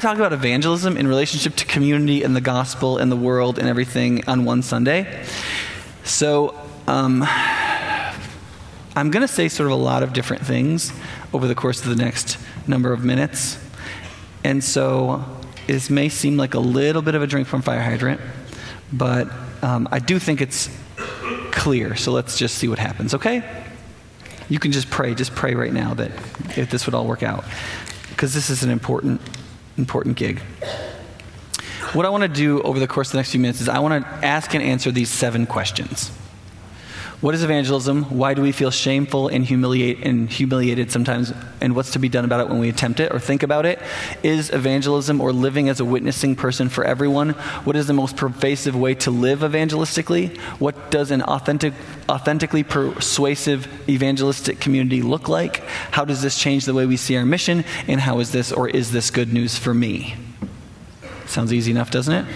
to talk about evangelism in relationship to community and the gospel and the world and everything on one Sunday. So, um, I'm going to say sort of a lot of different things over the course of the next number of minutes. And so, this may seem like a little bit of a drink from fire hydrant, but um, I do think it's clear. So, let's just see what happens, okay? You can just pray, just pray right now that if this would all work out. Because this is an important, important gig. What I want to do over the course of the next few minutes is I want to ask and answer these seven questions. What is evangelism? Why do we feel shameful and humiliate and humiliated sometimes? And what's to be done about it when we attempt it or think about it? Is evangelism or living as a witnessing person for everyone? What is the most pervasive way to live evangelistically? What does an authentic, authentically persuasive evangelistic community look like? How does this change the way we see our mission? And how is this or is this good news for me? Sounds easy enough, doesn't it?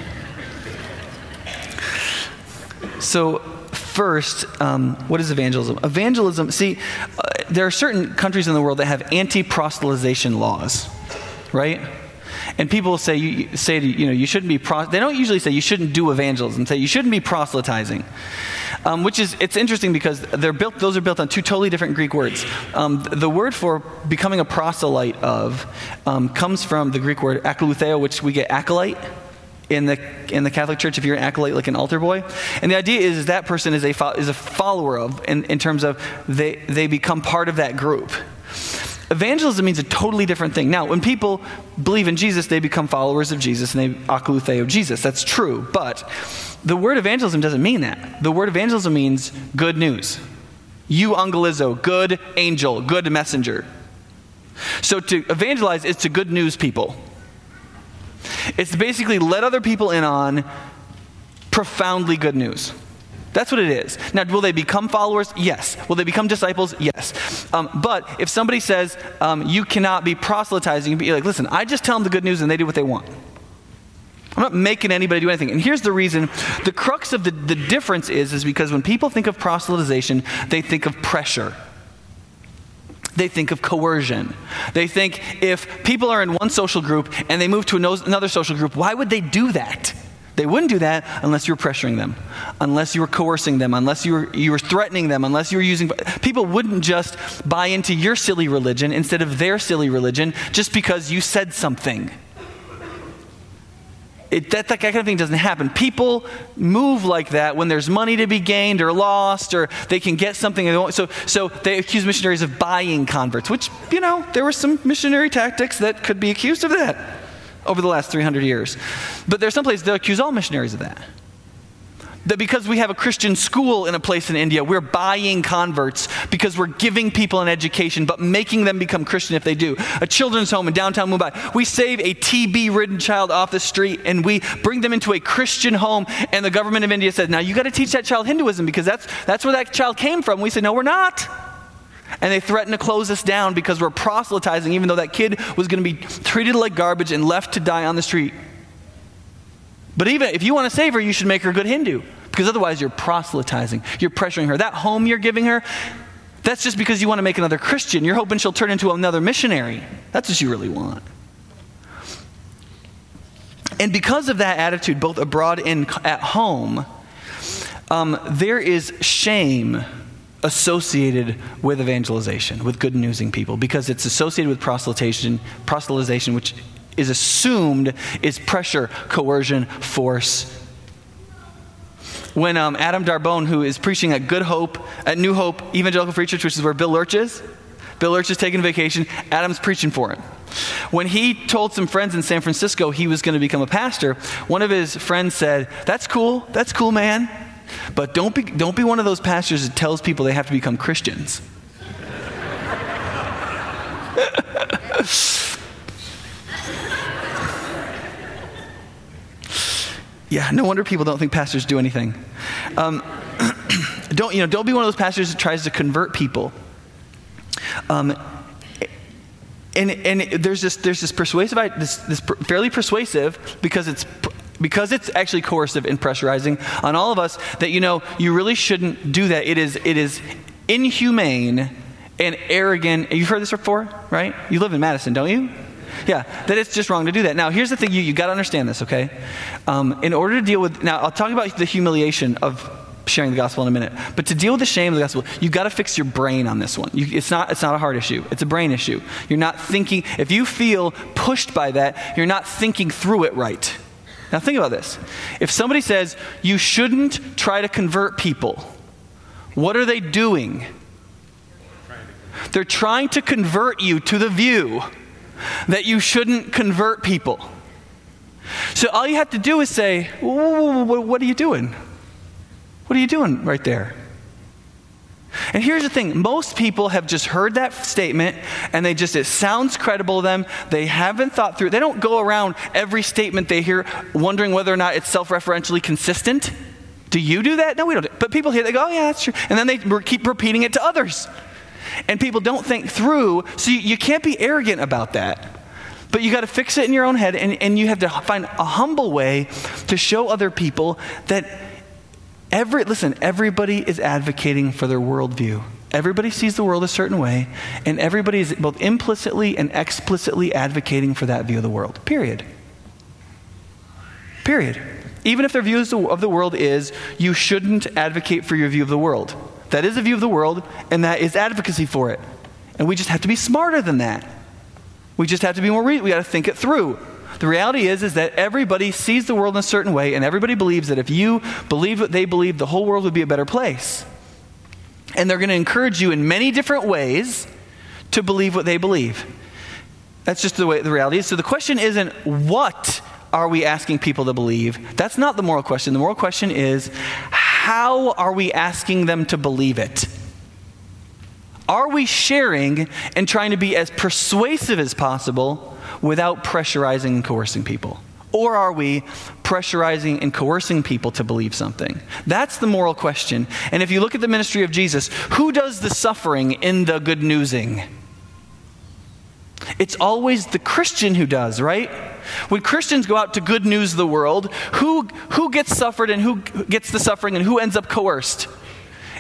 So, First, um, what is evangelism? Evangelism, see, uh, there are certain countries in the world that have anti proselytization laws, right? And people say, you, say to, you know, you shouldn't be, pro- they don't usually say you shouldn't do evangelism, say you shouldn't be proselytizing. Um, which is, it's interesting because they're built, those are built on two totally different Greek words. Um, the word for becoming a proselyte of um, comes from the Greek word akolutheo, which we get acolyte in the in the Catholic Church if you're an acolyte like an altar boy. And the idea is, is that person is a fo- is a follower of in, in terms of they they become part of that group. Evangelism means a totally different thing. Now, when people believe in Jesus, they become followers of Jesus and they akolutheo Jesus. That's true. But the word evangelism doesn't mean that. The word evangelism means good news. Euangelizo, good angel, good messenger. So to evangelize is to good news people. It's basically let other people in on profoundly good news. That's what it is. Now, will they become followers? Yes. Will they become disciples? Yes. Um, but if somebody says um, you cannot be proselytizing, be like, listen, I just tell them the good news and they do what they want. I'm not making anybody do anything. And here's the reason the crux of the, the difference is, is because when people think of proselytization, they think of pressure. They think of coercion. They think if people are in one social group and they move to another social group, why would they do that? They wouldn't do that unless you were pressuring them, unless you were coercing them, unless you were, you threatening them, unless you were using. People wouldn't just buy into your silly religion instead of their silly religion just because you said something. It, that, that kind of thing doesn't happen. People move like that when there's money to be gained or lost, or they can get something. They want, so, so they accuse missionaries of buying converts, which, you know, there were some missionary tactics that could be accused of that over the last 300 years. But there's some places that accuse all missionaries of that that because we have a Christian school in a place in India, we're buying converts because we're giving people an education, but making them become Christian if they do. A children's home in downtown Mumbai, we save a TB ridden child off the street and we bring them into a Christian home, and the government of India says, Now you got to teach that child Hinduism because that's, that's where that child came from. We say, No, we're not. And they threaten to close us down because we're proselytizing, even though that kid was going to be treated like garbage and left to die on the street. But even if you want to save her, you should make her a good Hindu. Because otherwise, you're proselytizing. You're pressuring her. That home you're giving her, that's just because you want to make another Christian. You're hoping she'll turn into another missionary. That's what you really want. And because of that attitude, both abroad and at home, um, there is shame associated with evangelization, with good newsing people, because it's associated with proselytization, proselytization, which is assumed is pressure, coercion, force. When um, Adam Darbone, who is preaching at Good Hope, at New Hope Evangelical Free Church, which is where Bill Lurch is, Bill Lurch is taking vacation, Adam's preaching for him. When he told some friends in San Francisco he was going to become a pastor, one of his friends said, That's cool, that's cool, man. But don't be, don't be one of those pastors that tells people they have to become Christians. Yeah, no wonder people don't think pastors do anything. Um, don't, you know, don't be one of those pastors that tries to convert people. Um, and, and there's this, there's this persuasive, this, this fairly persuasive, because it's, because it's actually coercive and pressurizing on all of us, that, you know, you really shouldn't do that. It is, it is inhumane and arrogant. You've heard this before, right? You live in Madison, don't you? Yeah, that it's just wrong to do that. Now, here's the thing you, you got to understand this, okay? Um, in order to deal with, now, I'll talk about the humiliation of sharing the gospel in a minute. But to deal with the shame of the gospel, you've got to fix your brain on this one. You, it's, not, it's not a heart issue, it's a brain issue. You're not thinking, if you feel pushed by that, you're not thinking through it right. Now, think about this. If somebody says, you shouldn't try to convert people, what are they doing? They're trying to convert you to the view that you shouldn't convert people. So all you have to do is say, What are you doing? What are you doing right there? And here's the thing most people have just heard that statement and they just, it sounds credible to them. They haven't thought through it. They don't go around every statement they hear wondering whether or not it's self referentially consistent. Do you do that? No, we don't. But people hear, they go, oh, yeah, that's true. And then they keep repeating it to others. And people don't think through, so you, you can't be arrogant about that. But you got to fix it in your own head, and, and you have to find a humble way to show other people that every, listen, everybody is advocating for their worldview. Everybody sees the world a certain way, and everybody is both implicitly and explicitly advocating for that view of the world. Period. Period. Even if their view of the world is you shouldn't advocate for your view of the world. That is a view of the world, and that is advocacy for it. And we just have to be smarter than that. We just have to be more, re- we got to think it through. The reality is, is that everybody sees the world in a certain way, and everybody believes that if you believe what they believe, the whole world would be a better place. And they're going to encourage you in many different ways to believe what they believe. That's just the way the reality is. So the question isn't what are we asking people to believe? That's not the moral question. The moral question is how are we asking them to believe it? Are we sharing and trying to be as persuasive as possible without pressurizing and coercing people? Or are we pressurizing and coercing people to believe something? That's the moral question. And if you look at the ministry of Jesus, who does the suffering in the good newsing? It's always the Christian who does, right? When Christians go out to good news the world, who, who gets suffered and who gets the suffering and who ends up coerced?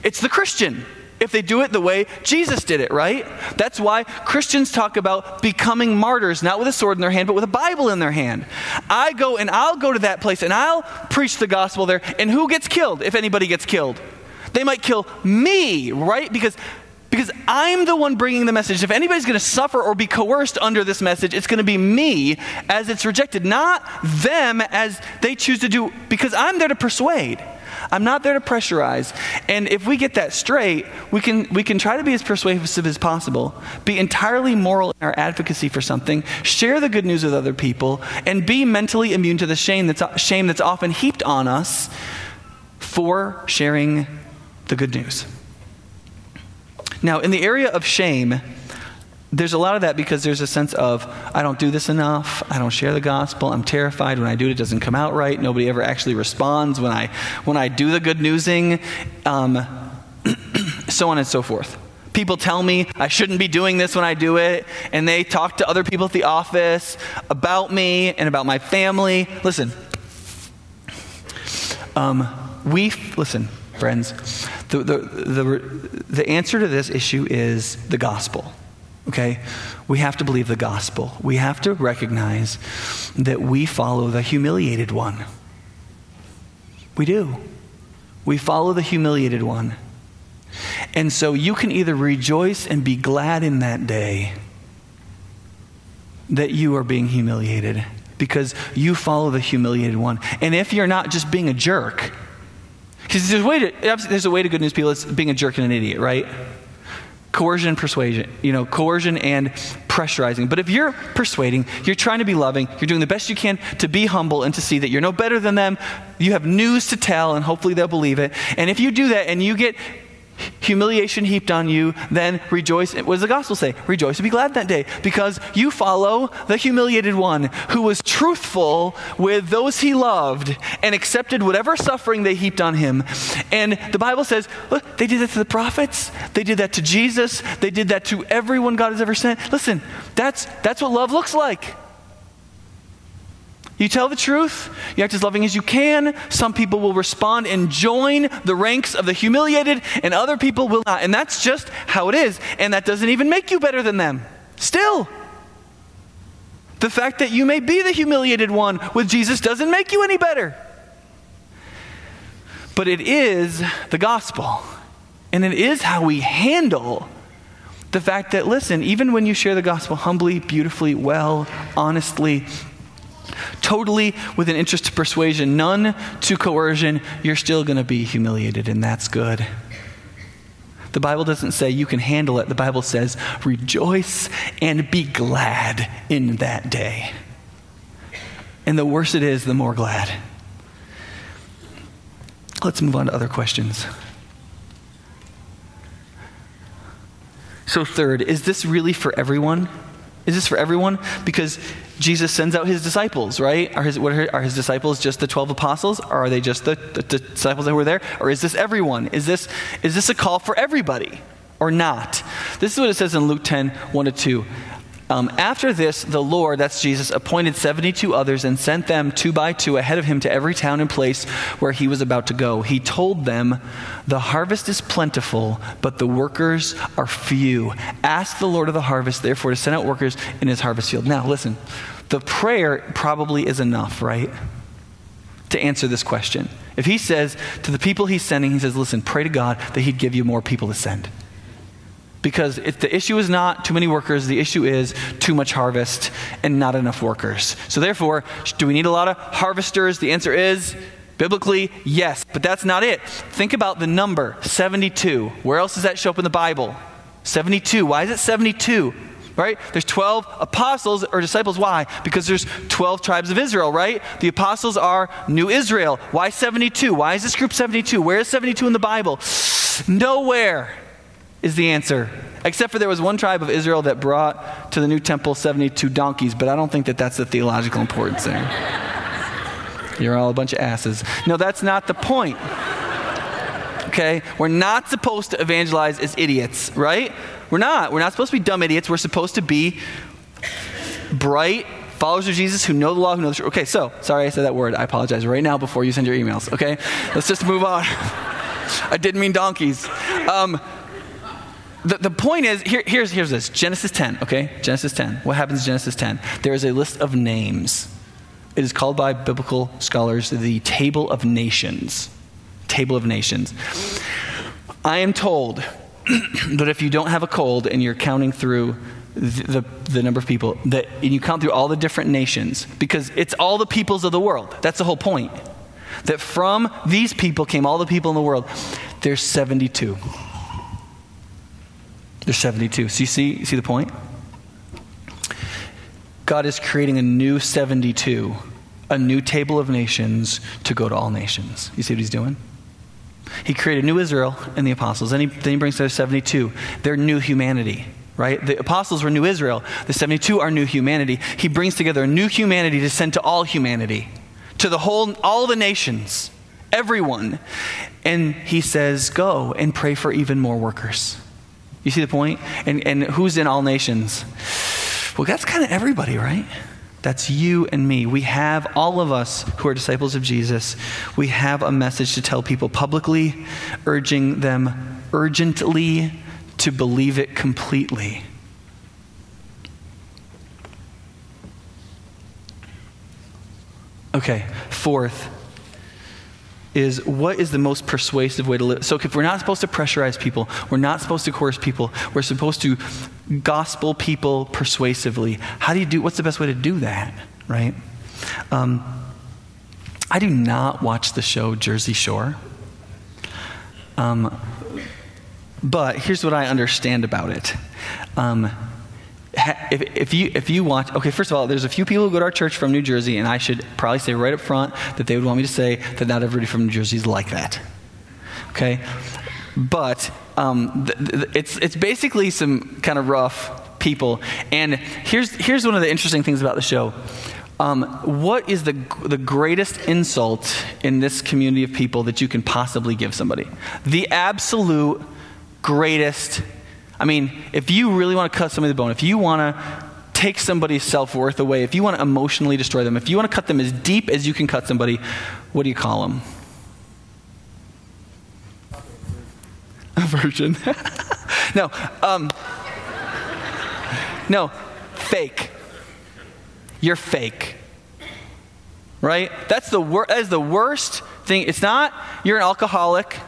It's the Christian. If they do it the way Jesus did it, right? That's why Christians talk about becoming martyrs, not with a sword in their hand, but with a Bible in their hand. I go and I'll go to that place and I'll preach the gospel there. And who gets killed if anybody gets killed? They might kill me, right? Because because I'm the one bringing the message. If anybody's going to suffer or be coerced under this message, it's going to be me as it's rejected, not them as they choose to do, because I'm there to persuade. I'm not there to pressurize. And if we get that straight, we can, we can try to be as persuasive as possible, be entirely moral in our advocacy for something, share the good news with other people, and be mentally immune to the shame that's, shame that's often heaped on us for sharing the good news. Now, in the area of shame, there's a lot of that because there's a sense of, I don't do this enough. I don't share the gospel. I'm terrified when I do it, it doesn't come out right. Nobody ever actually responds when I, when I do the good newsing, um, so on and so forth. People tell me I shouldn't be doing this when I do it, and they talk to other people at the office about me and about my family. Listen, um, we, listen, friends, the, the, the, the answer to this issue is the gospel. Okay? We have to believe the gospel. We have to recognize that we follow the humiliated one. We do. We follow the humiliated one. And so you can either rejoice and be glad in that day that you are being humiliated because you follow the humiliated one. And if you're not just being a jerk, because there's a way to there's a way to good news people. It's being a jerk and an idiot, right? Coercion and persuasion, you know, coercion and pressurizing. But if you're persuading, you're trying to be loving, you're doing the best you can to be humble and to see that you're no better than them. You have news to tell, and hopefully they'll believe it. And if you do that and you get humiliation heaped on you, then rejoice. What does the gospel say? Rejoice and be glad that day because you follow the humiliated one who was truthful with those he loved and accepted whatever suffering they heaped on him. And the Bible says, look, they did that to the prophets, they did that to Jesus, they did that to everyone God has ever sent. Listen, that's, that's what love looks like. You tell the truth, you act as loving as you can. Some people will respond and join the ranks of the humiliated, and other people will not. And that's just how it is. And that doesn't even make you better than them. Still. The fact that you may be the humiliated one with Jesus doesn't make you any better. But it is the gospel. And it is how we handle the fact that, listen, even when you share the gospel humbly, beautifully, well, honestly, totally with an interest to persuasion, none to coercion, you're still going to be humiliated, and that's good. The Bible doesn't say you can handle it. The Bible says rejoice and be glad in that day. And the worse it is, the more glad. Let's move on to other questions. So, third, is this really for everyone? Is this for everyone? Because Jesus sends out his disciples, right? Are his, are, are his disciples just the 12 apostles? Or are they just the, the, the disciples that were there? Or is this everyone? Is this, is this a call for everybody or not? This is what it says in Luke 10 1 to 2. Um, after this, the Lord, that's Jesus, appointed 72 others and sent them two by two ahead of him to every town and place where he was about to go. He told them, The harvest is plentiful, but the workers are few. Ask the Lord of the harvest, therefore, to send out workers in his harvest field. Now, listen, the prayer probably is enough, right? To answer this question. If he says to the people he's sending, he says, Listen, pray to God that he'd give you more people to send. Because if the issue is not too many workers, the issue is too much harvest and not enough workers. So, therefore, do we need a lot of harvesters? The answer is biblically, yes. But that's not it. Think about the number 72. Where else does that show up in the Bible? 72. Why is it 72? Right? There's 12 apostles or disciples. Why? Because there's 12 tribes of Israel, right? The apostles are New Israel. Why 72? Why is this group 72? Where is 72 in the Bible? Nowhere is the answer. Except for there was one tribe of Israel that brought to the new temple 72 donkeys, but I don't think that that's the theological importance there. You're all a bunch of asses. No, that's not the point. Okay? We're not supposed to evangelize as idiots, right? We're not. We're not supposed to be dumb idiots. We're supposed to be bright followers of Jesus who know the law, who know the truth. Okay, so, sorry I said that word. I apologize right now before you send your emails, okay? Let's just move on. I didn't mean donkeys. Um, the, the point is here, here's, here's this Genesis 10, okay? Genesis 10. What happens in Genesis 10? There is a list of names. It is called by biblical scholars the Table of Nations. Table of Nations. I am told that if you don't have a cold and you're counting through the, the, the, number of people, that, and you count through all the different nations, because it's all the peoples of the world. That's the whole point. That from these people came all the people in the world. There's 72. There's 72. So you see, see the point? God is creating a new 72, a new table of nations to go to all nations. You see what he's doing? He created new Israel and the apostles. Then he, then he brings together 72. They're new humanity, right? The apostles were new Israel. The 72 are new humanity. He brings together a new humanity to send to all humanity, to the whole, all the nations, everyone. And he says, go and pray for even more workers. You see the point? And, and who's in all nations? Well, that's kind of everybody, right? That's you and me. We have, all of us who are disciples of Jesus, we have a message to tell people publicly, urging them urgently to believe it completely. Okay, fourth, is what is the most persuasive way to live. So, if we're not supposed to pressurize people, we're not supposed to coerce people, we're supposed to gospel people persuasively. How do you do? What's the best way to do that? Right? Um, I do not watch the show Jersey Shore. Um, but here's what I understand about it. Um, if, if, you, if you want, okay, first of all, there's a few people who go to our church from New Jersey, and I should probably say right up front that they would want me to say that not everybody from New Jersey is like that. Okay? But um, th- th- it's, it's basically some kind of rough people. And here's, here's one of the interesting things about the show. Um, what is the, the greatest insult in this community of people that you can possibly give somebody? The absolute greatest I mean, if you really want to cut somebody the bone, if you want to take somebody's self worth away, if you want to emotionally destroy them, if you want to cut them as deep as you can cut somebody, what do you call them? A virgin. no. Um, no. Fake. you're fake. Right? That's the, wor- that is the worst thing. It's not you're an alcoholic,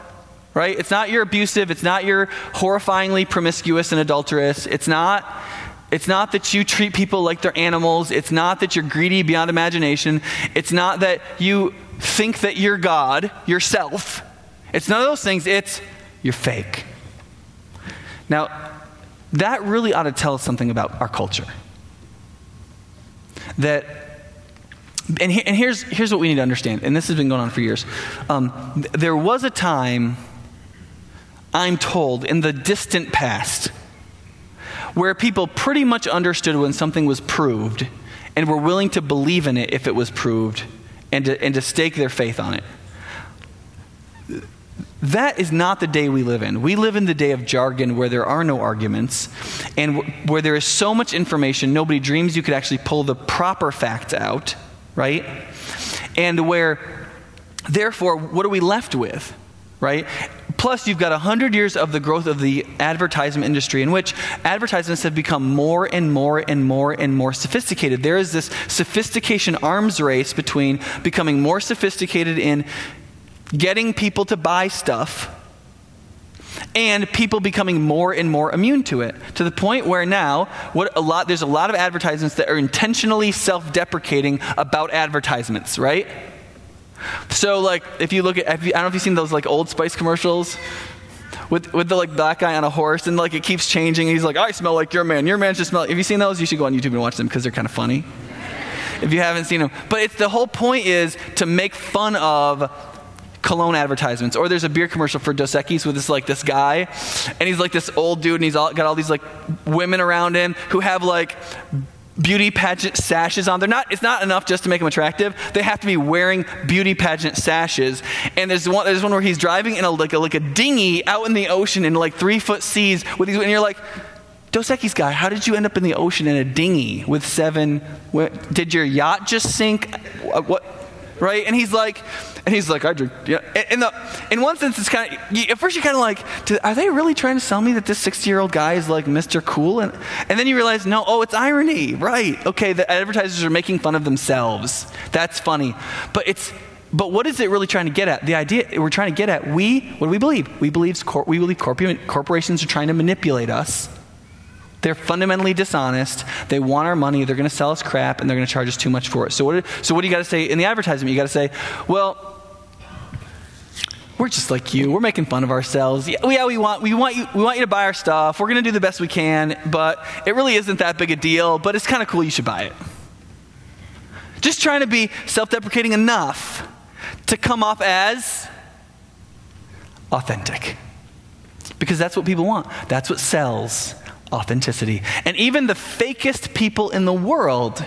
right? It's not you're abusive. It's not you're horrifyingly promiscuous and adulterous. It's not. It's not that you treat people like they're animals. It's not that you're greedy beyond imagination. It's not that you think that you're God yourself. It's none of those things. It's you're fake. Now, that really ought to tell us something about our culture. That, and, he, and here's, here's what we need to understand, and this has been going on for years. Um, there was a time, I'm told, in the distant past, where people pretty much understood when something was proved and were willing to believe in it if it was proved and to, and to stake their faith on it. That is not the day we live in. We live in the day of jargon where there are no arguments and where there is so much information, nobody dreams you could actually pull the proper facts out, right? And where, therefore, what are we left with, right? Plus, you've got 100 years of the growth of the advertisement industry in which advertisements have become more and more and more and more sophisticated. There is this sophistication arms race between becoming more sophisticated in getting people to buy stuff and people becoming more and more immune to it to the point where now what a lot there's a lot of advertisements that are intentionally self-deprecating about advertisements right so like if you look at you, i don't know if you've seen those like old spice commercials with, with the like black guy on a horse and like it keeps changing he's like i smell like your man. Your man just smell have you seen those? You should go on youtube and watch them because they're kind of funny. If you haven't seen them but it's the whole point is to make fun of cologne advertisements. Or there's a beer commercial for Dos Equis with this like this guy, and he's like this old dude, and he's all, got all these like women around him who have like beauty pageant sashes on. They're not, it's not enough just to make them attractive. They have to be wearing beauty pageant sashes. And there's one, there's one where he's driving in a, like, a, like a dinghy out in the ocean in like three foot seas with these, and you're like, Dos Equis guy, how did you end up in the ocean in a dinghy with seven? What, did your yacht just sink? What? Right? And he's like, and he's like, I drink. Yeah. In, the, in one sense, it's kind of, at first you're kind of like, are they really trying to sell me that this 60 year old guy is like Mr. Cool? And, and then you realize, no, oh, it's irony. Right. Okay, the advertisers are making fun of themselves. That's funny. But it's, but what is it really trying to get at? The idea we're trying to get at, we, what do we believe? We believe, we believe corporations are trying to manipulate us they're fundamentally dishonest. They want our money. They're going to sell us crap, and they're going to charge us too much for it. So what, so what do you got to say in the advertisement? You got to say, well, we're just like you. We're making fun of ourselves. Yeah, yeah, we want we want you we want you to buy our stuff. We're to do the best we can, but it really isn't that big a deal, but it's kind of cool you should buy it. Just trying to be self-deprecating enough to come off as authentic. Because that's what people want. That's what sells authenticity. And even the fakest people in the world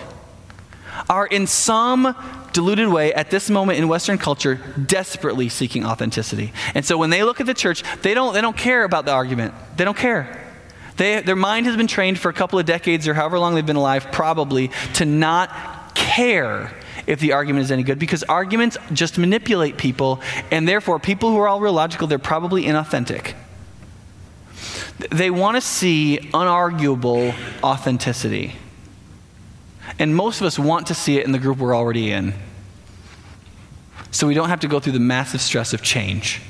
are in some deluded way at this moment in Western culture desperately seeking authenticity. And so when they look at the church, they don't, they don't care about the argument. They don't care. They, their mind has been trained for a couple of decades or however long they've been alive, probably, to not care if the argument is any good because arguments just manipulate people, and therefore, people who are all real logical, they're probably inauthentic. They want to see unarguable authenticity. And most of us want to see it in the group we're already in. So we don't have to go through the massive stress of change.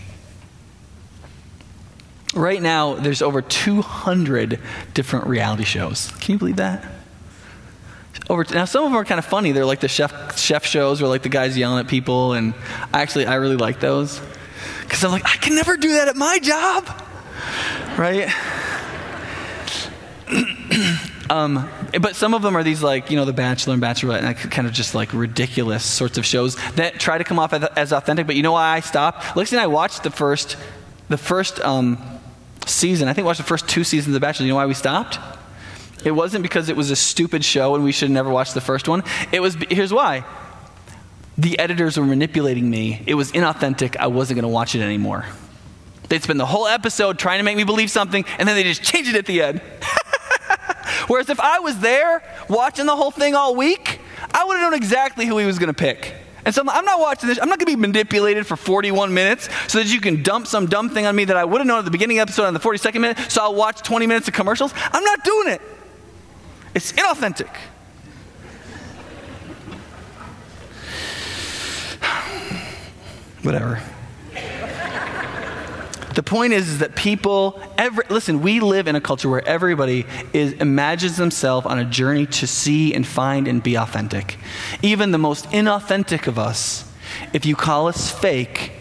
Right now, there's over 200 different reality shows. Can you believe that? Over now, some of them are kind of funny. They're like the chef chef shows, where like the guys yelling at people, and actually, I really like those because I'm like, I can never do that at my job, right? Um, but some of them are these like you know the Bachelor and Bachelorette, and kind of just like ridiculous sorts of shows that try to come off as, authentic. But you know why I stopped? Lexi and I watched the first the first um, season. I think we watched the first two seasons of The Bachelor. You know why we stopped? It wasn't because it was a stupid show and we should never watch the first one. It was here's why. The editors were manipulating me. It was inauthentic. I wasn't going to watch it anymore. They'd spend the whole episode trying to make me believe something, and then they just change it at the end. Whereas if I was there watching the whole thing all week, I would have known exactly who he was going to pick. And so I'm, not watching this. I'm not going to be manipulated for 41 minutes so that you can dump some dumb thing on me that I would have known at the beginning of the episode on the 42nd minute, so I'll watch 20 minutes of commercials. I'm not doing it. It's inauthentic. Whatever. The point is, is that people, every, listen, we live in a culture where everybody is, imagines themselves on a journey to see and find and be authentic. Even the most inauthentic of us, if you call us fake,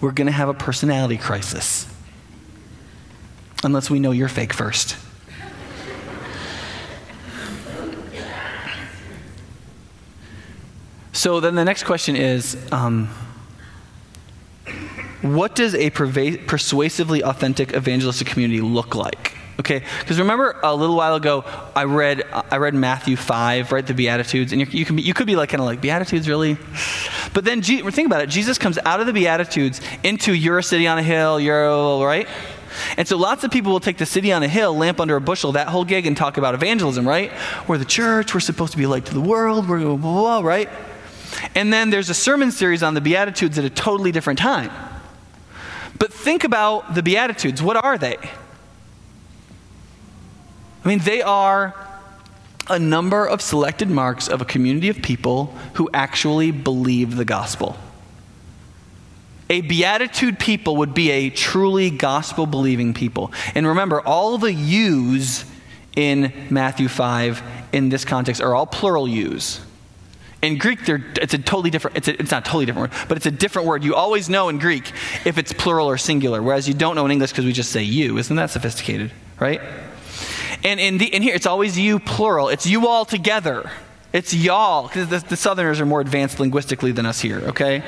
we're going to have a personality crisis. Unless we know you're fake first. So then the next question is um, what does a perva- persuasively authentic evangelistic community look like? Okay, because remember a little while ago I read I read Matthew five, right, the Beatitudes, and you, can be, you could be like kind of like Beatitudes, really, but then think about it. Jesus comes out of the Beatitudes into you're a city on a hill, you're right, and so lots of people will take the city on a hill, lamp under a bushel, that whole gig, and talk about evangelism, right? We're the church, we're supposed to be light to the world, we're blah, blah, blah, right? And then there's a sermon series on the Beatitudes at a totally different time. But think about the Beatitudes. What are they? I mean, they are a number of selected marks of a community of people who actually believe the gospel. A beatitude people would be a truly gospel believing people. And remember, all the yous in Matthew 5 in this context are all plural yous. In Greek, it's a totally different, it's, a, it's not totally different word, but it's a different word. You always know in Greek if it's plural or singular, whereas you don't know in English because we just say you. Isn't that sophisticated, right? And in, the, here, it's always you plural. It's you all together. It's y'all, because the, the Southerners are more advanced linguistically than us here, okay?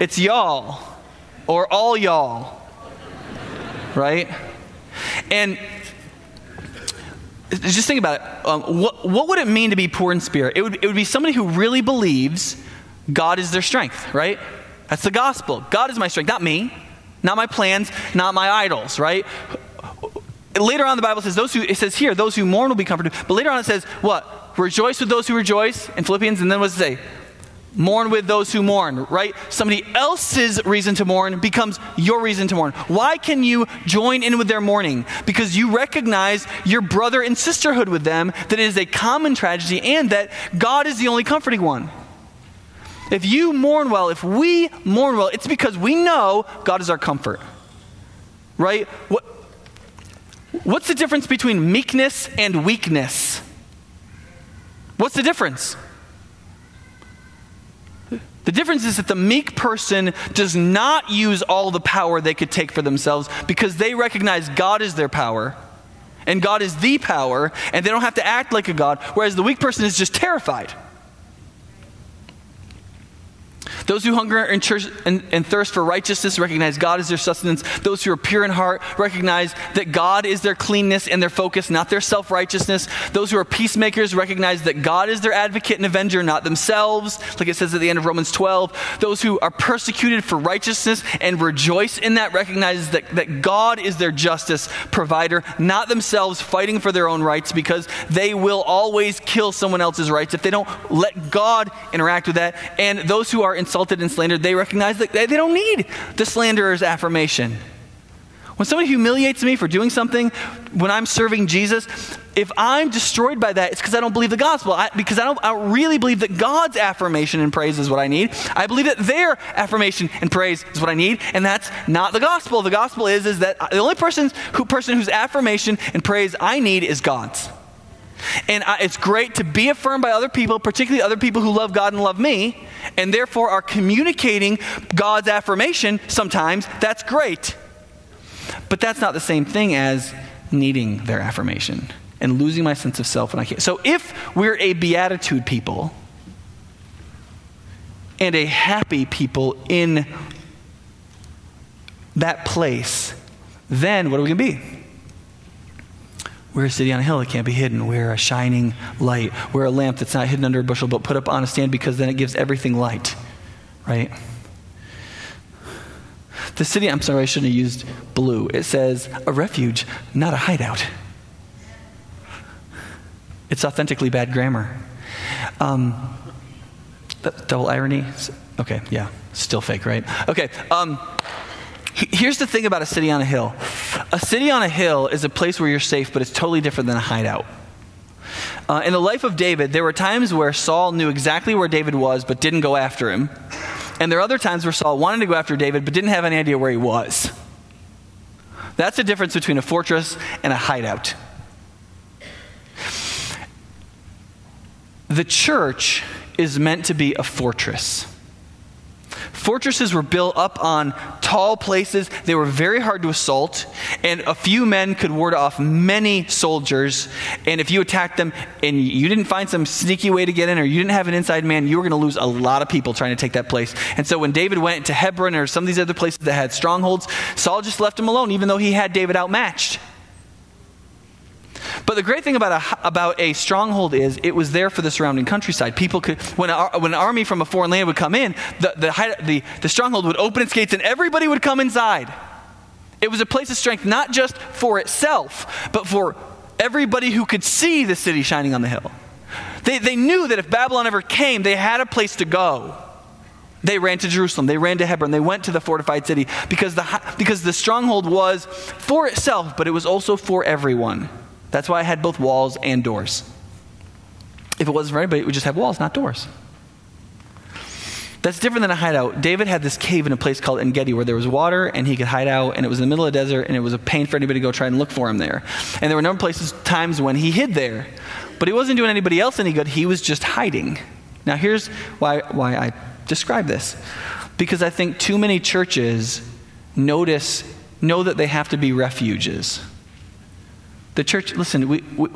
It's y'all, or all y'all, right? And just think about it. Um, what, what would it mean to be poor in spirit? It would, it would be somebody who really believes God is their strength, right? That's the gospel. God is my strength, not me, not my plans, not my idols, right? Later on, the Bible says those who it says here, those who mourn will be comforted. But later on, it says what? Rejoice with those who rejoice in Philippians, and then what does it say? Mourn with those who mourn, right? Somebody else's reason to mourn becomes your reason to mourn. Why can you join in with their mourning? Because you recognize your brother and sisterhood with them, that it is a common tragedy, and that God is the only comforting one. If you mourn well, if we mourn well, it's because we know God is our comfort. Right? What, what's the difference between meekness and weakness? What's the difference? The difference is that the meek person does not use all the power they could take for themselves because they recognize God is their power and God is the power and they don't have to act like a God, whereas the weak person is just terrified. Those who hunger and, church, and, and, thirst for righteousness recognize God is their sustenance. Those who are pure in heart recognize that God is their cleanness and their focus, not their self righteousness. Those who are peacemakers recognize that God is their advocate and avenger, not themselves, like it says at the end of Romans 12. Those who are persecuted for righteousness and rejoice in that recognize that, that God is their justice provider, not themselves fighting for their own rights because they will always kill someone else's rights if they don't let God interact with that. And those who are in insulted and slandered, they recognize that they don't need the slanderer's affirmation. When somebody humiliates me for doing something when I'm serving Jesus, if I'm destroyed by that, it's because I don't believe the gospel. I, because I don't, I don't really believe that God's affirmation and praise is what I need. I believe that their affirmation and praise is what I need, and that's not the gospel. The gospel is, is that the only person, who, person whose affirmation and praise I need is God's. And I, it's great to be affirmed by other people, particularly other people who love God and love me, and therefore are communicating God's affirmation sometimes. That's great. But that's not the same thing as needing their affirmation and losing my sense of self when I can't. So if we're a beatitude people and a happy people in that place, then what are we going to be? We're a city on a hill that can't be hidden. We're a shining light. We're a lamp that's not hidden under a bushel, but put up on a stand because then it gives everything light, right? The city, I'm sorry, I shouldn't have used blue. It says a refuge, not a hideout. It's authentically bad grammar. Um, double irony? Okay, yeah, still fake, right? Okay, um, Here's the thing about a city on a hill a city on a hill is a place where you're safe, but it's totally different than a hideout. Uh, in the life of David, there were times where Saul knew exactly where David was, but didn't go after him. And there are other times where Saul wanted to go after David but didn't have any idea where he was. That's the difference between a fortress and a hideout. The church is meant to be a fortress. Fortresses were built up on tall places. They were very hard to assault, and a few men could ward off many soldiers. And if you attacked them and you didn't find some sneaky way to get in, or you didn't have an inside man, you were going to lose a lot of people trying to take that place. And so when David went to Hebron or some of these other places that had strongholds, Saul just left him alone, even though he had David outmatched. But the great thing about a, about a stronghold is it was there for the surrounding countryside. People could, when, a, when an army from a foreign land would come in, the, the, the, the stronghold would open its gates and everybody would come inside. It was a place of strength not just for itself, but for everybody who could see the city shining on the hill. They, they knew that if Babylon ever came, they had a place to go. They ran to Jerusalem. They ran to Hebron. They went to the fortified city because the, because the stronghold was for itself, but it was also for everyone. That's why I had both walls and doors. If it wasn't for anybody, it would just have walls, not doors. That's different than a hideout. David had this cave in a place called En Gedi where there was water and he could hide out, and it was in the middle of the desert, and it was a pain for anybody to go try and look for him there. And there were a number of places, times when he hid there. But he wasn't doing anybody else any good, he was just hiding. Now, here's why, why I describe this. Because I think too many churches notice, know that they have to be refuges. The church, listen, we, we,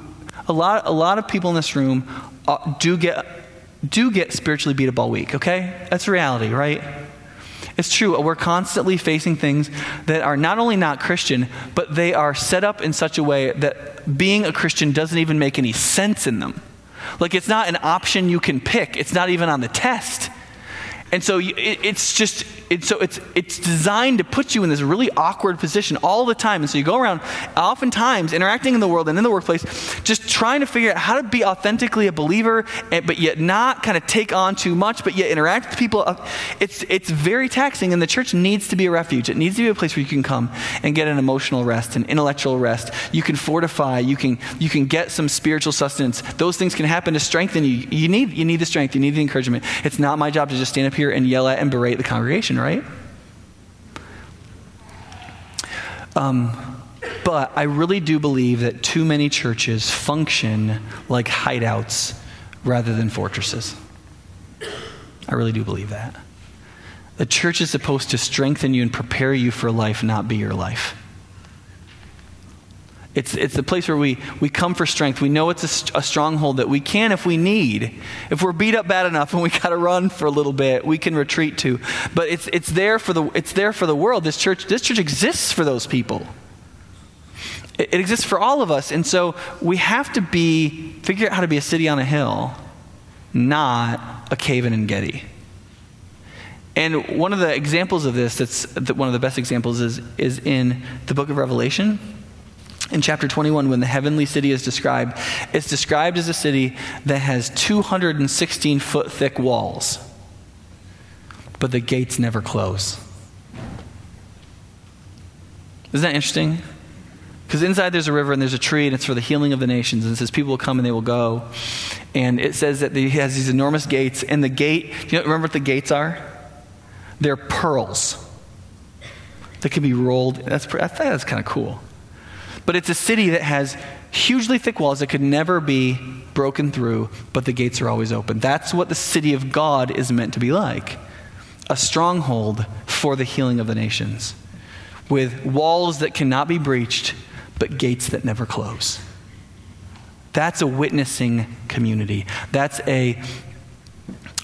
a, lot, a lot of people in this room uh, do, get, do get spiritually beat up all week, okay? That's reality, right? It's true. We're constantly facing things that are not only not Christian, but they are set up in such a way that being a Christian doesn't even make any sense in them. Like it's not an option you can pick, it's not even on the test. And so it's just so it's it's designed to put you in this really awkward position all the time. And so you go around, oftentimes interacting in the world and in the workplace, just trying to figure out how to be authentically a believer, and, but yet not kind of take on too much, but yet interact with people. Uh, it's it's very taxing, and the church needs to be a refuge. It needs to be a place where you can come and get an emotional rest, an intellectual rest. You can fortify. You can you can get some spiritual sustenance. Those things can happen to strengthen you. You need you need the strength. You need the encouragement. It's not my job to just stand up here and yell at and berate the congregation, right? Um, but I really do believe that too many churches function like hideouts rather than fortresses. I really do believe that. The church is supposed to strengthen you and prepare you for life, not be your life. It's, it's the place where we, we come for strength. We know it's a, a stronghold that we can if we need. If we're beat up bad enough and we got to run for a little bit, we can retreat to. But it's, it's, there for the, it's there for the world. This church, this church exists for those people. It, it exists for all of us. And so we have to be, figure out how to be a city on a hill, not a cave in Gedi. And one of the examples of this, that's one of the best examples, is, is in the book of Revelation in chapter 21, when the heavenly city is described, it's described as a city that has 216 foot thick walls, but the gates never close. Isn't that interesting? Because inside there's a river and there's a tree, and it's for the healing of the nations. And it says people will come and they will go. And it says that he has these enormous gates. And the gate, do you remember what the gates are? They're pearls that can be rolled. That's, that's kind of cool. But it's a city that has hugely thick walls that could never be broken through, but the gates are always open. That's what the city of God is meant to be like a stronghold for the healing of the nations, with walls that cannot be breached, but gates that never close. That's a witnessing community. That's a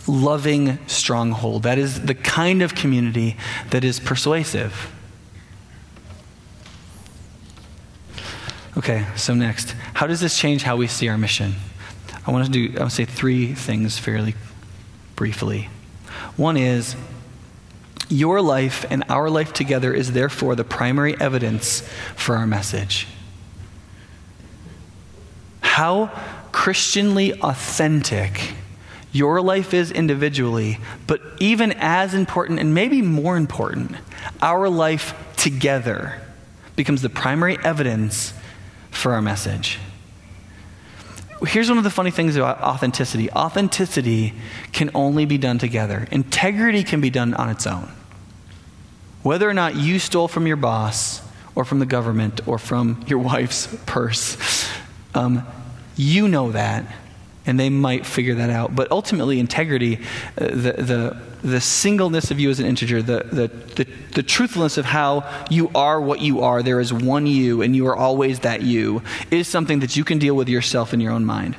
loving stronghold. That is the kind of community that is persuasive. Okay, so next, how does this change how we see our mission? I want to do, I want to say three things fairly briefly. One is, your life and our life together is therefore the primary evidence for our message. How Christianly authentic your life is individually, but even as important and maybe more important, our life together becomes the primary evidence for our message. here's one of the funny things about authenticity authenticity can only be done together, integrity can be done on its own. Whether or not you stole from your boss, or from the government, or from your wife's purse, um, you know that, and they might figure that out. But ultimately, integrity, uh, the, the, the singleness of you as an integer, the, the, the, the, truthfulness of how you are what you are, there is one you, and you are always that you, is something that you can deal with yourself in your own mind.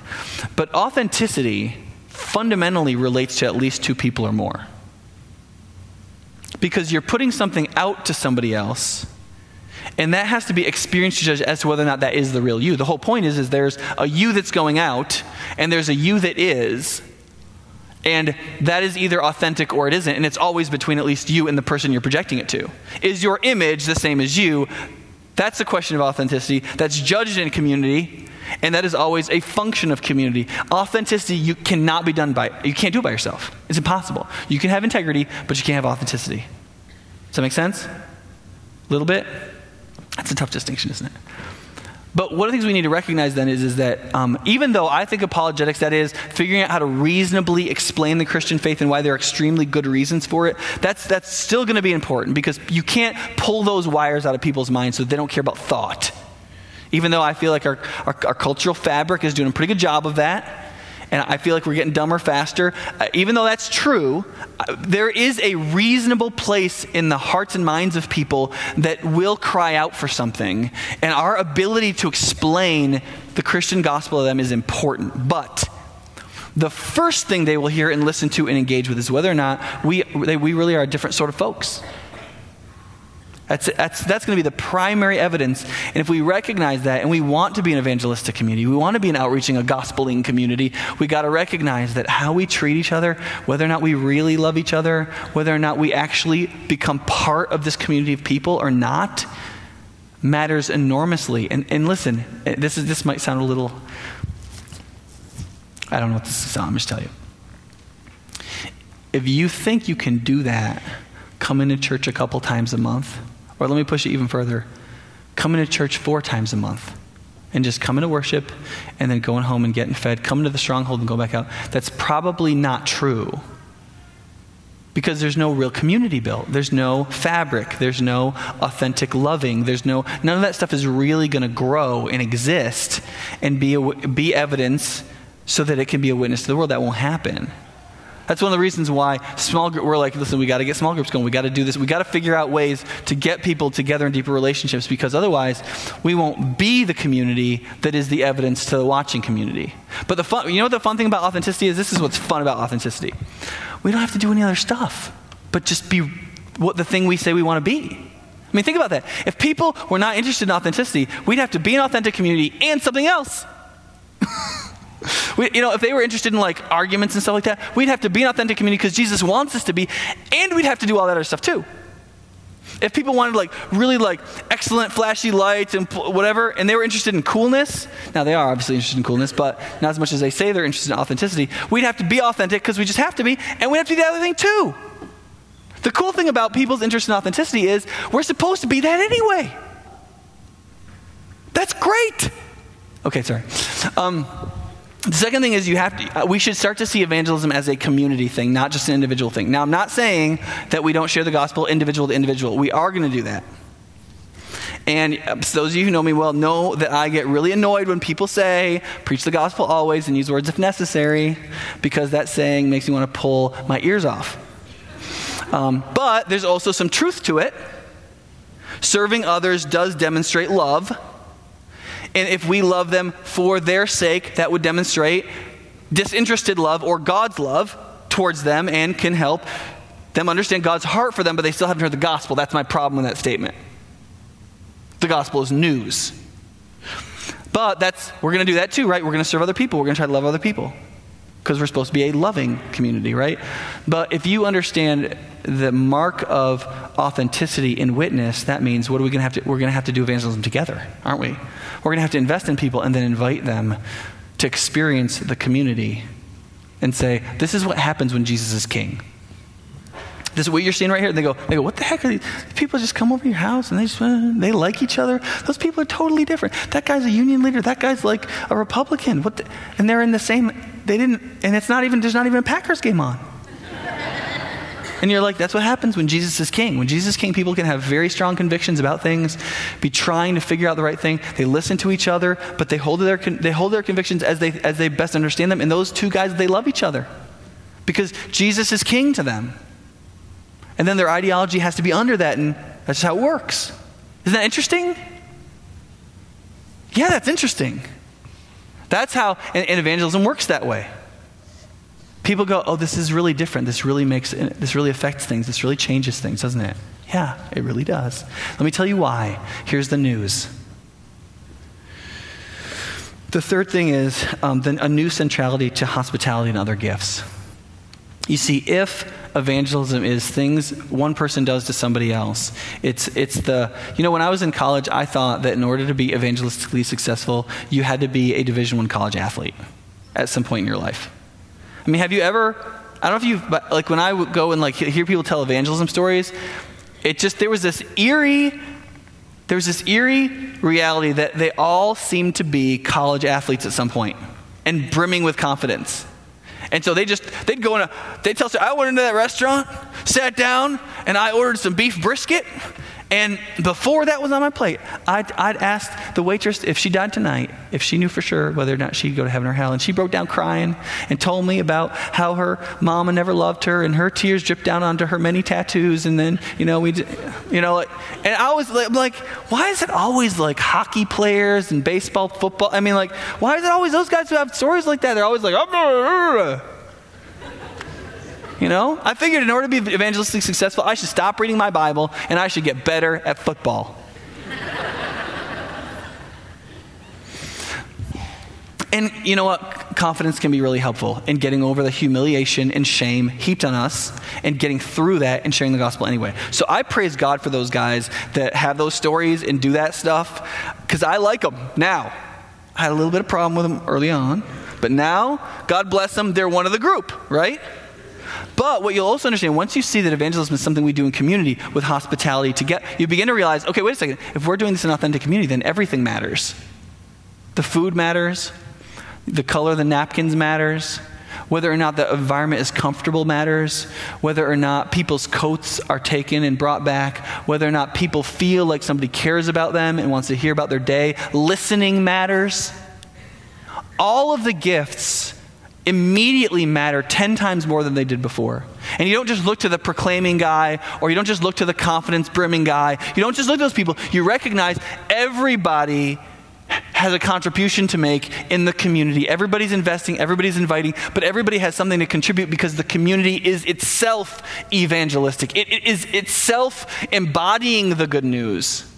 But authenticity fundamentally relates to at least two people or more. Because you're putting something out to somebody else and that has to be experienced judged as to whether or not that is the real you. The whole point is, is there's a you that's going out, and there's a you that is, and that is either authentic or it isn't, and it's always between at least you and the person you're projecting it to. Is your image the same as you? That's the question of authenticity. That's judged in community, and that is always a function of community. Authenticity you cannot be done by you can't do it by yourself. It's impossible. You can have integrity, but you can't have authenticity. Does that make sense? A little bit? That's a tough distinction, isn't it? But one of the things we need to recognize then is, is that um, even though I think apologetics, that is, figuring out how to reasonably explain the Christian faith and why there are extremely good reasons for it, that's, that's still going to be important because you can't pull those wires out of people's minds so they don't care about thought. Even though I feel like our, our, our cultural fabric is doing a pretty good job of that and I feel like we're getting dumber faster. Uh, even though that's true, uh, there is a reasonable place in the hearts and minds of people that will cry out for something. And our ability to explain the Christian gospel to them is important. But the first thing they will hear and listen to and engage with is whether or not we, we really are a different sort of folks. That's, that's, that's going to be the primary evidence. And if we recognize that and we want to be an evangelistic community, we want to be an outreaching, a gospeling community, we got to recognize that how we treat each other, whether or not we really love each other, whether or not we actually become part of this community of people or not, matters enormously. And, and listen, this, is, this might sound a little, I don't know what this is, I'm just tell you. If you think you can do that, come into church a couple times a month or let me push it even further coming to church four times a month and just coming to worship and then going home and getting fed, coming to the stronghold and go back out. That's probably not true because there's no real community built. There's no fabric. There's no authentic loving. There's no, none of that stuff is really going to grow and exist and be, a, be evidence so that it can be a witness to the world. That won't happen. That's one of the reasons why small group, we're like, listen, we got to get small groups going. We got to do this. We got to figure out ways to get people together in deeper relationships because otherwise we won't be the community that is the evidence to the watching community. But the fun, you know what the fun thing about authenticity is? This is what's fun about authenticity. We don't have to do any other stuff, but just be what the thing we say we want to be. I mean, think about that. If people were not interested in authenticity, we'd have to be an authentic community and something else. We, you know, if they were interested in like arguments and stuff like that, we'd have to be an authentic community because Jesus wants us to be, and we'd have to do all that other stuff too. If people wanted like really like excellent flashy lights and whatever, and they were interested in coolness, now they are obviously interested in coolness, but not as much as they say they're interested in authenticity. We'd have to be authentic because we just have to be, and we'd have to do the other thing too. The cool thing about people's interest in authenticity is we're supposed to be that anyway. That's great. Okay, sorry. Um, the second thing is you have to, uh, we should start to see evangelism as a community thing, not just an individual thing. Now, I'm not saying that we don't share the gospel individual to individual. We are going to do that. And uh, those of you who know me well know that I get really annoyed when people say, preach the gospel always and use words if necessary, because that saying makes me want to pull my ears off. Um, but there's also some truth to it. Serving others does demonstrate love. And if we love them for their sake, that would demonstrate disinterested love or God's love towards them and can help them understand God's heart for them, but they still haven't heard the gospel. That's my problem with that statement. The gospel is news. But that's we're going to do that too, right? We're going to serve other people. We're going to try to love other people because we're supposed to be a loving community, right? But if you understand the mark of authenticity in witness, that means what are we going to have to we're going to have to do evangelism together, aren't we? We're going to have to invest in people and then invite them to experience the community and say, this is what happens when Jesus is king. This is what you're seeing right here. They go, they go, what the heck are these people just come over your house and they just, uh, they like each other? Those people are totally different. That guy's a union leader. That guy's like a Republican. What the, and they're in the same, they didn't, and it's not even, there's not even a Packers game on. And you're like, that's what happens when Jesus is king. When Jesus is king, people can have very strong convictions about things, be trying to figure out the right thing. They listen to each other, but they hold their, they hold their convictions as they, as they best understand them. And those two guys, they love each other because Jesus is king to them. And then their ideology has to be under that, and that's how it works. Isn't that interesting? Yeah, that's interesting. That's how, and, evangelism works that way. People go, oh, this is really different. This really makes, this really affects things. This really changes things, doesn't it? Yeah, it really does. Let me tell you why. Here's the news. The third thing is um, a new centrality to hospitality and other gifts. You see, if evangelism is things one person does to somebody else, it's, it's the, you know, when I was in college, I thought that in order to be evangelistically successful, you had to be a Division One college athlete at some point in your life. I mean, have you ever, I don't know if you've, but like when I would go and like hear people tell evangelism stories, it just, there was this eerie, there was this eerie reality that they all seemed to be college athletes at some point and brimming with confidence. And so they just, they'd go in a, they'd tell I went into that restaurant, sat down, and I ordered some beef brisket. And before that was on my plate, I'd, I'd asked the waitress if she died tonight, if she knew for sure whether or not she'd go to heaven or hell. And she broke down crying and told me about how her mama never loved her and her tears dripped down onto her many tattoos. And then, you know, we, you know, and I was like, like, why is it always like hockey players and baseball, football? I mean, like, why is it always those guys who have stories like that? They're always like, you know? I figured in order to be evangelistically successful, I should stop reading my Bible and I should get better at football. and you know what? Confidence can be really helpful in getting over the humiliation and shame heaped on us and getting through that and sharing the gospel anyway. So I praise God for those guys that have those stories and do that stuff because I like them now. I had a little bit of problem with them early on, but now, God bless them, they're one of the group, right? But what you'll also understand, once you see that evangelism is something we do in community with hospitality to get, you begin to realize, okay, wait a second, if we're doing this in authentic community, then everything matters. The food matters, the color of the napkins matters, whether or not the environment is comfortable matters, whether or not people's coats are taken and brought back, whether or not people feel like somebody cares about them and wants to hear about their day. Listening matters. All of the gifts immediately matter 10 times more than they did before. And you don't just look to the proclaiming guy or you don't just look to the confidence brimming guy. You don't just look to those people. You recognize everybody has a contribution to make in the community. Everybody's investing, everybody's inviting, but everybody has something to contribute because the community is itself evangelistic. it, it is itself embodying the good news.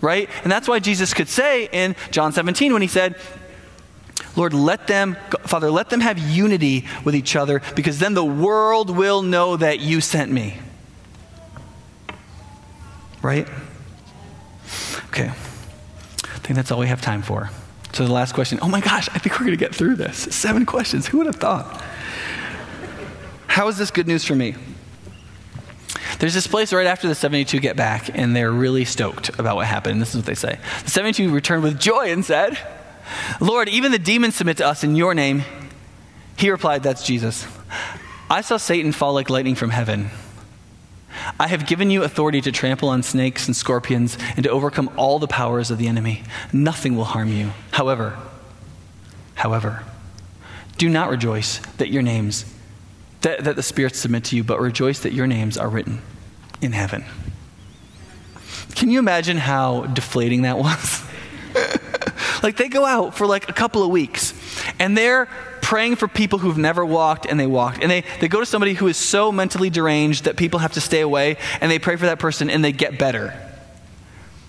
Right? And that's why Jesus could say in John 17 when he said, Lord, let them, Father, let them have unity with each other because then the world will know that you sent me. Right? Okay. I think that's all we have time for. So the last question. Oh my gosh, I think we're going to get through this. Seven questions. Who would have thought? How is this good news for me? There's this place right after the 72 get back, and they're really stoked about what happened. This is what they say. The 72 returned with joy and said, Lord, even the demons submit to us in your name. He replied, That's Jesus. I saw Satan fall like lightning from heaven. I have given you authority to trample on snakes and scorpions and to overcome all the powers of the enemy. Nothing will harm you. However, however, do not rejoice that your names, that, that the spirits submit to you, but rejoice that your names are written in heaven. Can you imagine how deflating that was? Like they go out for like a couple of weeks and they're praying for people who've never walked and they walked. And they, they go to somebody who is so mentally deranged that people have to stay away and they pray for that person and they get better.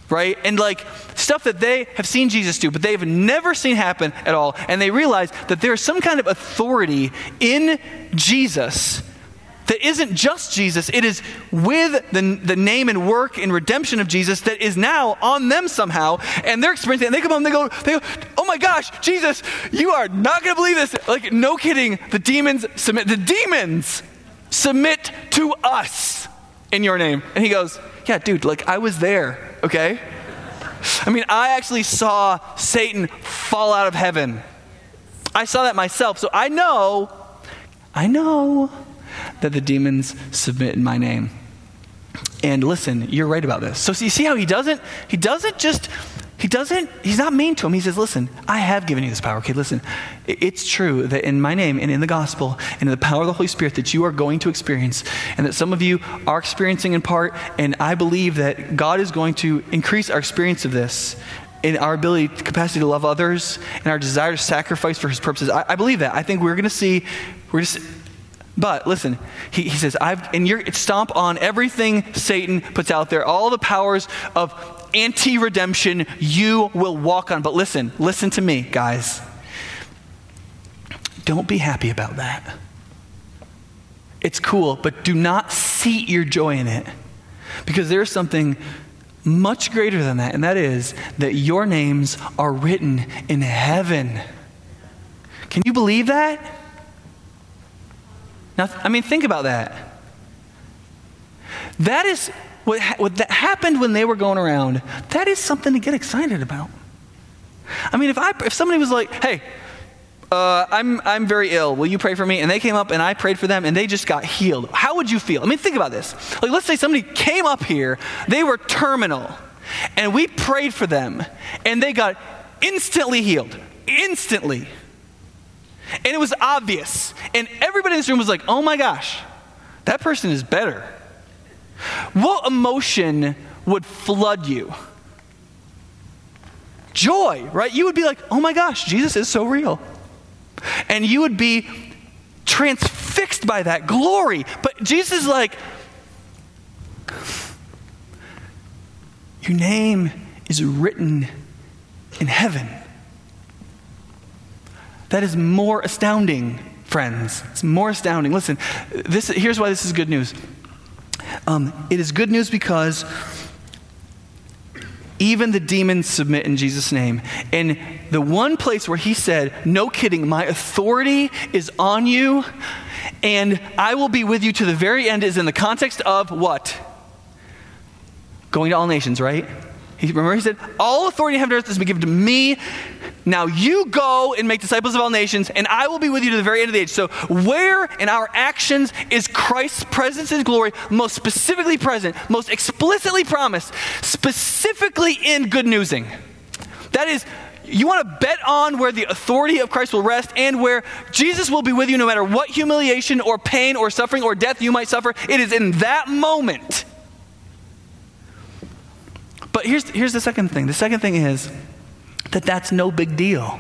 Right? And like stuff that they have seen Jesus do, but they've never seen happen at all. And they realize that there's some kind of authority in Jesus that isn't just Jesus, it is with the, the name and work and redemption of Jesus that is now on them somehow. And they're experiencing it. And they come home and they go, they go, oh my gosh, Jesus, you are not going to believe this. Like, no kidding. The demons submit. The demons submit to to us in your name. And he goes, Yeah, dude, like I was there, okay? I mean, I actually saw Satan fall out of heaven. I saw that myself. So I know, I know that the demons submit in my name. And listen, you're right about this. So you see how he doesn't, he doesn't just, he doesn't, he's not mean to him. He says, listen, I have given you this power. Okay, listen, it's true that in my name and in the gospel and in the power of the Holy Spirit that you are going to experience and that some of you are experiencing in part. And I believe that God is going to increase our experience of this in our ability, capacity to love others, and our desire to sacrifice for His purposes. I, I believe that. I think we're going to see, we're just, but listen, he, he says, I've, and you're stomp on everything Satan puts out there, all the powers of anti redemption you will walk on. But listen, listen to me, guys. Don't be happy about that. It's cool, but do not seat your joy in it. Because there's something much greater than that, and that is that your names are written in heaven. Can you believe that? Now, I mean, think about that. That is what, what that happened when they were going around. That is something to get excited about. I mean, if, I, if somebody was like, hey, uh, I'm, I'm very ill. Will you pray for me? And they came up and I prayed for them and they just got healed. How would you feel? I mean, think about this. Like, let's say somebody came up here, they were terminal, and we prayed for them and they got instantly healed. Instantly. And it was obvious. And everybody in this room was like, oh my gosh, that person is better. What emotion would flood you? Joy, right? You would be like, oh my gosh, Jesus is so real. And you would be transfixed by that glory. But Jesus is like, your name is written in heaven. That is more astounding, friends. It's more astounding. Listen, this, here's why this is good news. Um, it is good news because even the demons submit in Jesus' name. And the one place where he said, No kidding, my authority is on you, and I will be with you to the very end, is in the context of what? Going to all nations, right? He, remember, he said, All authority in heaven and earth has been given to me. Now you go and make disciples of all nations, and I will be with you to the very end of the age. So, where in our actions is Christ's presence and glory most specifically present, most explicitly promised, specifically in good newsing? That is, you want to bet on where the authority of Christ will rest and where Jesus will be with you no matter what humiliation or pain or suffering or death you might suffer. It is in that moment but here's, here's the second thing the second thing is that that's no big deal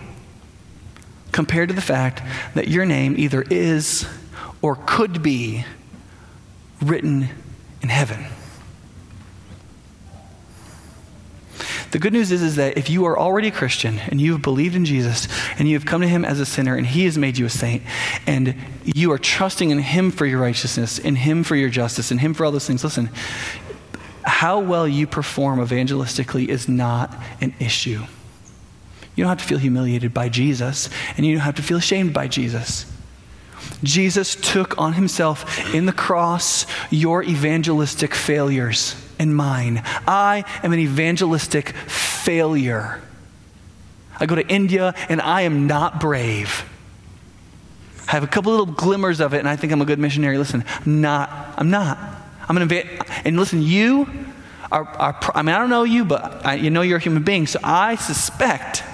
compared to the fact that your name either is or could be written in heaven. The good news is, is that if you are already a Christian and you have believed in Jesus and you have come to him as a sinner and he has made you a saint and you are trusting in him for your righteousness, in him for your justice, in him for all those things, listen, how well you perform evangelistically is not an issue. You don't have to feel humiliated by Jesus, and you don't have to feel ashamed by Jesus. Jesus took on himself in the cross your evangelistic failures and mine. I am an evangelistic failure. I go to India and I am not brave. I have a couple little glimmers of it and I think I'm a good missionary. Listen, I'm not. I'm not. I'm an evangelist. And listen, you are, are, I mean, I don't know you, but I, you know you're a human being, so I suspect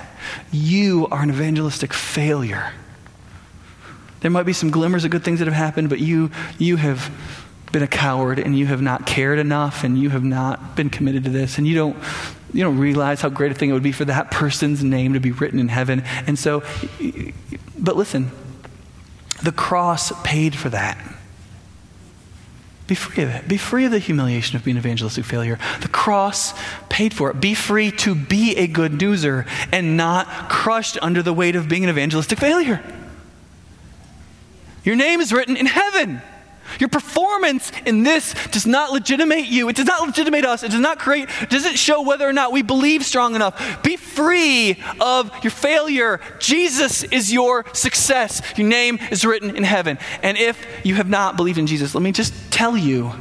you are an evangelistic failure. There might be some glimmers of good things that have happened, but you, you have been a coward and you have not cared enough and you have not been committed to this. And you don't you don't realize how great a thing it would be for that person's name to be written in heaven. And so but listen the cross paid for that be free of it. Be free of the humiliation of being an evangelistic failure. The cross paid for it. Be free to be a good newser and not crushed under the weight of being an evangelistic failure. Your name is written in heaven. Your performance in this does not legitimate you. It does not legitimate us. It does not create, does it show whether or not we believe strong enough. Be free of your failure. Jesus is your success. Your name is written in heaven. And if you have not believed in Jesus, let me just tell you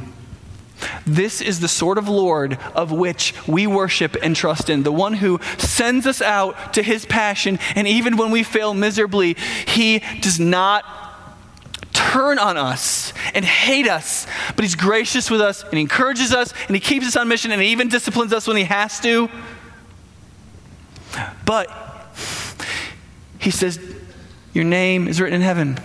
this is the sort of Lord of which we worship and trust in, the one who sends us out to his passion, and even when we fail miserably, he does not turn on us and hate us, but he's gracious with us and encourages us and he keeps us on mission and he even disciplines us when he has to. But he says, Your name is written in heaven.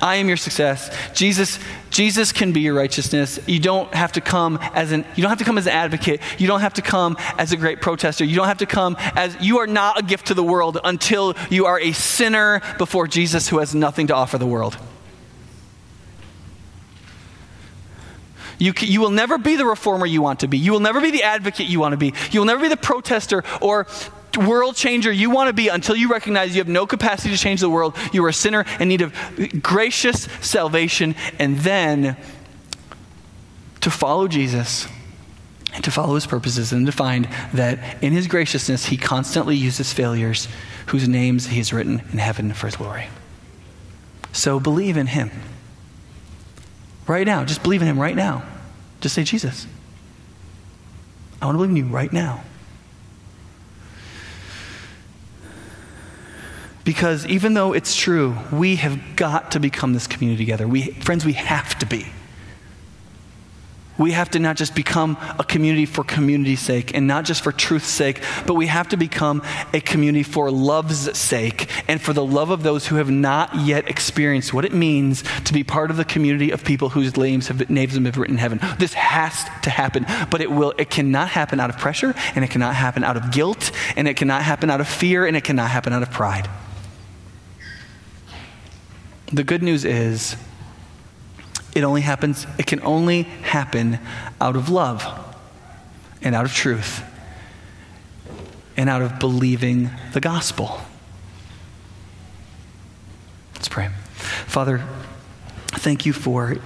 I am your success. Jesus, Jesus can be your righteousness. You don't have to come as an you don't have to come as an advocate. You don't have to come as a great protester. You don't have to come as you are not a gift to the world until you are a sinner before Jesus who has nothing to offer the world. You, you will never be the reformer you want to be. You will never be the advocate you want to be. You will never be the protester or world changer you want to be until you recognize you have no capacity to change the world. You are a sinner in need of gracious salvation, and then to follow Jesus and to follow his purposes and to find that in his graciousness he constantly uses failures whose names he has written in heaven for his glory. So believe in him. Right now, just believe in him right now. Just say, Jesus, I want to believe in you right now. Because even though it's true, we have got to become this community together. We, friends, we have to be. We have to not just become a community for community's sake and not just for truth's sake, but we have to become a community for love's sake and for the love of those who have not yet experienced what it means to be part of the community of people whose names have, names have been written in heaven. This has to happen, but it will. It cannot happen out of pressure, and it cannot happen out of guilt, and it cannot happen out of fear, and it cannot happen out of pride. The good news is it only happens, it can only happen out of love and out of truth and out of believing the gospel. Let's pray. Father, thank you for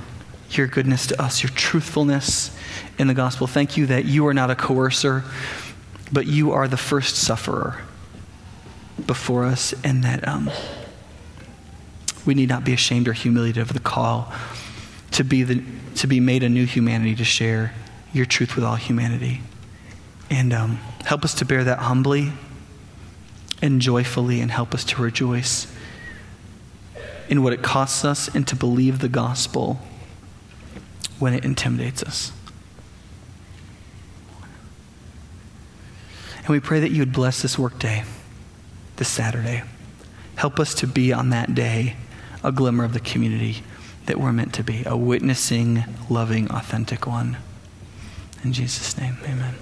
your goodness to us, your truthfulness in the gospel. Thank you that you are not a coercer, but you are the first sufferer before us, and that. Um, we need not be ashamed or humiliated of the call to be, the, to be made a new humanity, to share your truth with all humanity. And um, help us to bear that humbly and joyfully, and help us to rejoice in what it costs us and to believe the gospel when it intimidates us. And we pray that you would bless this workday, this Saturday. Help us to be on that day a glimmer of the community that we're meant to be a witnessing, loving, authentic one. In Jesus' name, amen.